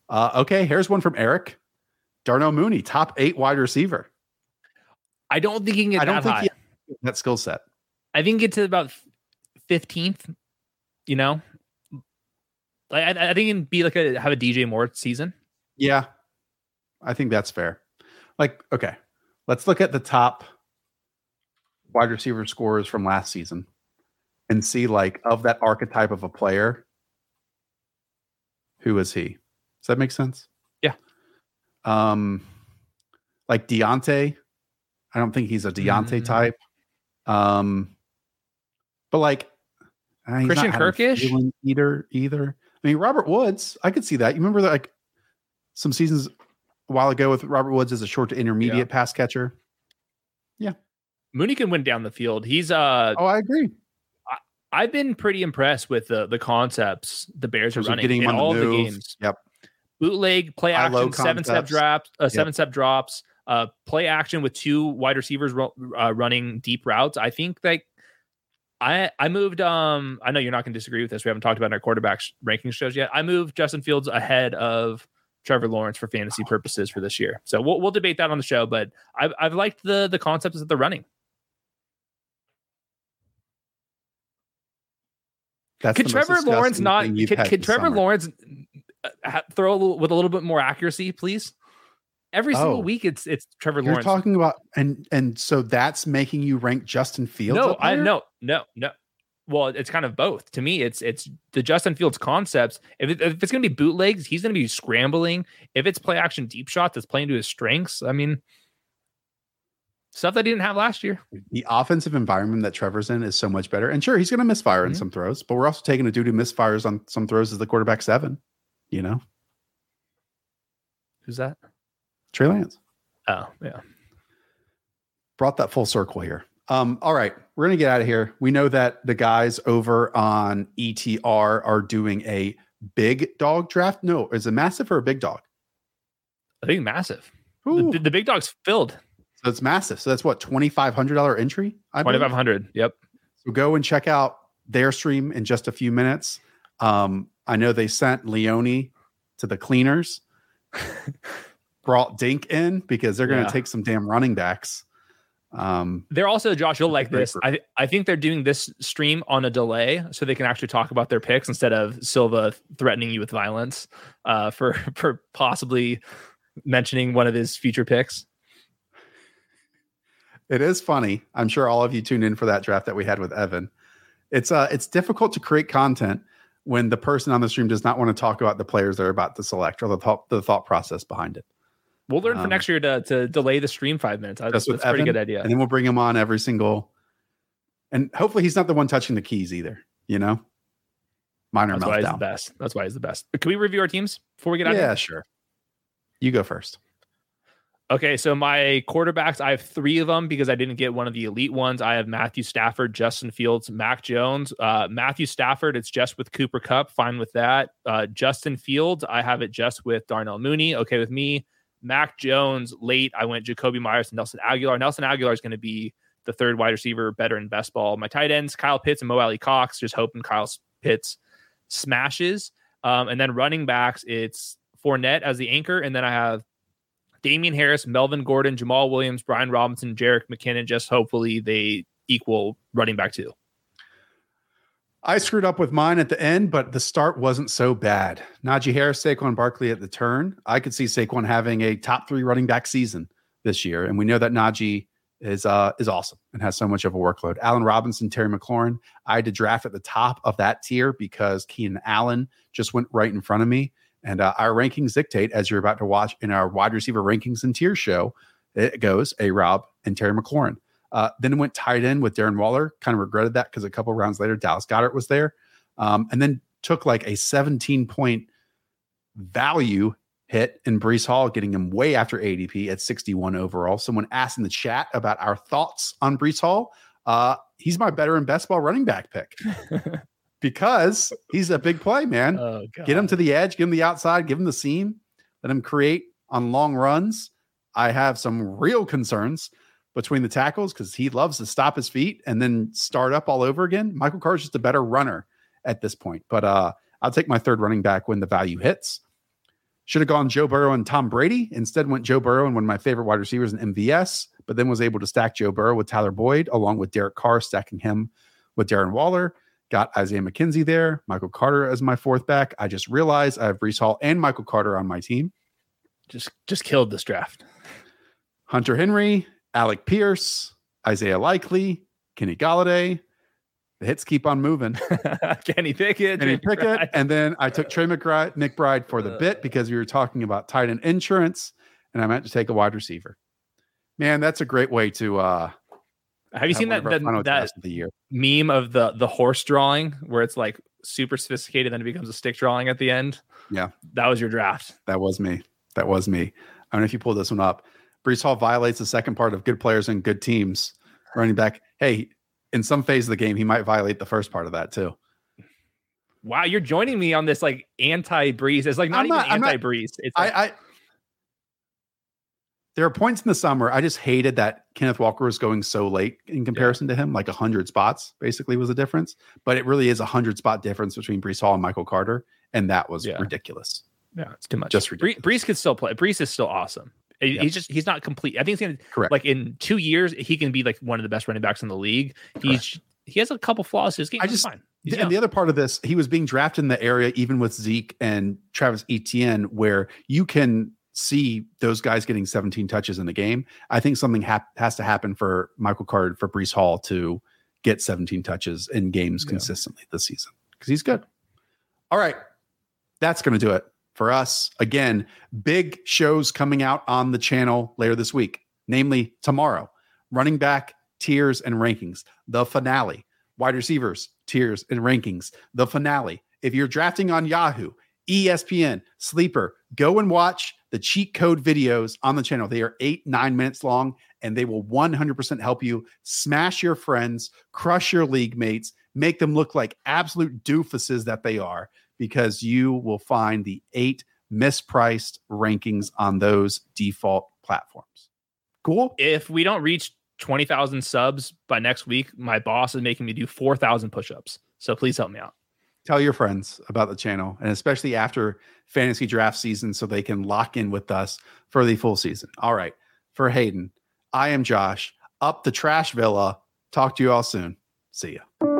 Uh, okay, here's one from Eric. Darnell Mooney, top eight wide receiver. I don't think he can get I don't that think high. he that skill set. I think get to about fifteenth. You know, like I, I think he can be like a have a DJ Moore season. Yeah, I think that's fair. Like, okay, let's look at the top wide receiver scores from last season and see, like, of that archetype of a player, who is he? Does that make sense? Yeah. Um, like Diontae, I don't think he's a Diontae Mm. type. Um, but like uh, Christian Kirkish? either. Either. I mean, Robert Woods, I could see that. You remember that, like some seasons a while ago with Robert Woods as a short to intermediate Yeah. pass catcher. Mooney can win down the field. He's uh, Oh, I agree. I've been pretty impressed with the the concepts the Bears are running getting him in on the all the games. Yep. Bootleg, play action, seven step drops, uh, Yep. seven step drops, uh, play action with two wide receivers ro- uh, running deep routes. I think like I I moved. Um, I know you're not going to disagree with this. We haven't talked about our quarterback sh- ranking shows yet. I moved Justin Fields ahead of Trevor Lawrence for fantasy purposes for this year. So we'll we'll debate that on the show. But I've I've liked the the concepts that they're running. That's Could Trevor Lawrence not? Could, could Trevor summer. Lawrence uh, throw a little, with a little bit more accuracy, please? Every Oh. single week, it's it's Trevor You're Lawrence. talking about and and so that's making you rank Justin Fields. no, I no no no. Well, it's kind of both. To me, it's it's the Justin Fields concepts. If, it, if it's going to be bootlegs, he's going to be scrambling. If it's play action deep shot that's playing to his strengths, I mean, stuff that he didn't have last year. the offensive environment that Trevor's in is so much better. And sure, he's going to misfire in Mhm. some throws, but we're also taking a dude who misfires on some throws as the quarterback seven. You know, Who's that? Trey Lance Oh, yeah. brought that full circle here. Um, all right, we're going to get out of here. We know that the guys over on ETR are doing a big dog draft. No, is it massive or a big dog? I think massive. The, the big dog's filled. So it's massive. So that's what twenty five hundred dollar entry. Twenty believe? Yep. So go and check out their stream in just a few minutes. Um, I know they sent Leone to the cleaners, brought Dink in because they're going to Yeah. take some damn running backs. Um, They're also Josh. You'll like this. I I think they're doing this stream on a delay so they can actually talk about their picks instead of Silva threatening you with violence uh, for for possibly mentioning one of his future picks. It is funny. I'm sure all of you tuned in for that draft that we had with Evan. It's uh, it's difficult to create content when the person on the stream does not want to talk about the players they're about to select or the thought, the thought process behind it. We'll learn for Um, next year to to delay the stream five minutes. I- That's Just a pretty good idea. And then we'll bring him on every single And hopefully he's not the one touching the keys either, you know? Minor That's why he's the best. That's why he's the best. Can we review our teams before we get out? Yeah, here? sure. You go first. Okay, so my quarterbacks, I have three of them because I didn't get one of the elite ones. I have Matthew Stafford, Justin Fields, Mac Jones. Uh, Matthew Stafford, it's just with Cooper Kupp. Fine with that. Uh, Justin Fields, I have it just with Darnell Mooney. Okay with me. Mac Jones, late, I went Jakobi Meyers and Nelson Agholor. Nelson Agholor is going to be the third wide receiver, better in best ball. My tight ends, Kyle Pitts and Mo Alie-Cox, just hoping Kyle Pitts smashes. Um, and then running backs, it's Fournette as the anchor. And then I have Damien Harris, Melvin Gordon, Jamaal Williams, Brian Robinson, Jerick McKinnon. Just hopefully they equal running back two. I screwed up with mine at the end, but the start wasn't so bad. Najee Harris, Saquon Barkley at the turn. I could see Saquon having a top three running back season this year, and we know that Najee is uh, is awesome and has so much of a workload. Allen Robinson, Terry McLaurin. I had to draft at the top of that tier because Keenan Allen just went right in front of me, and uh, our rankings dictate as you're about to watch in our wide receiver rankings and tier show. It goes a Rob and Terry McLaurin. Uh, then it went tight end with Darren Waller. Kind of regretted that because a couple rounds later, Dallas Goedert was there. Um, and then took like a 17 point value hit in Breece Hall, getting him way after ADP at 61 overall. Someone asked in the chat about our thoughts on Breece Hall. Uh, he's my better and best ball running back pick because he's a big play, man. Oh. Get him to the edge, give him the outside, give him the seam, let him create on long runs. I have some real concerns between the tackles because he loves to stop his feet and then start up all over again. Michael Carr is just a better runner at this point. But uh, I'll take my third running back when the value hits. Should have gone Joe Burrow and Tom Brady. Instead, went Joe Burrow and one of my favorite wide receivers in MVS, but then was able to stack Joe Burrow with Tyler Boyd along with Derek Carr, stacking him with Darren Waller. Got Isaiah McKenzie there, Michael Carter as my fourth back. I just realized I have Breece Hall and Michael Carter on my team. just just killed this draft. Hunter Henry, Alec Pierce, Isaiah Likely, Kenny Golladay. The hits keep on moving. Kenny Pickett. Kenny Pickett. And then I took Trey McBride, McBride for the bit because we were talking about tight end insurance, and I meant to take a wide receiver. Man, that's a great way to uh Have you seen that one of our final that, that of the year. meme of the the horse drawing where it's like super sophisticated, then it becomes a stick drawing at the end? Yeah. that was your draft. That was me. That was me. I don't know if you pulled this one up. Breece Hall violates the second part of good players and good teams. Running back. Hey, in some phase of the game, he might violate the first part of that too. Wow, you're joining me on this like anti Breece. It's like not even not- I'm not- anti Breece. It's like, I, I there are points in the summer I just hated that Kenneth Walker was going so late in comparison to him, like hundred spots basically was the difference. But it really is a hundred spot difference between Breece Hall and Michael Carter, and that was Yeah. ridiculous. yeah, it's too much. Just ridiculous. Breece could still play. Breece is still awesome. Yeah. He's just he's not complete. I think he's gonna Correct. like in two years he can be like one of the best running backs in the league. He's he has a couple flaws. His game I just- fine. He's and young. the other part of this, he was being drafted in the area, even with Zeke and Travis Etienne, where you can see those guys getting 17 touches in the game. I think something hap- has to happen for Michael Carter, for Breece Hall to get 17 touches in games Yeah. consistently this season because he's good. All right. That's going to do it for us. Again, big shows coming out on the channel later this week, namely tomorrow running back tiers and rankings, the finale, wide receivers tiers and rankings, the finale. If you're drafting on Yahoo, ESPN, Sleeper, go and watch the cheat code videos on the channel. They are eight, nine minutes long, and they will 100% help you smash your friends, crush your league mates, make them look like absolute doofuses that they are, because you will find the eight mispriced rankings on those default platforms. Cool. if we don't reach 20,000 subs by next week, my boss is making me do 4,000 push-ups. So please help me out. Tell your friends about the channel and especially after fantasy draft season so they can lock in with us for the full season. All right. For Hayden, I am Josh. Up the trash villa. Talk to you all soon. See ya.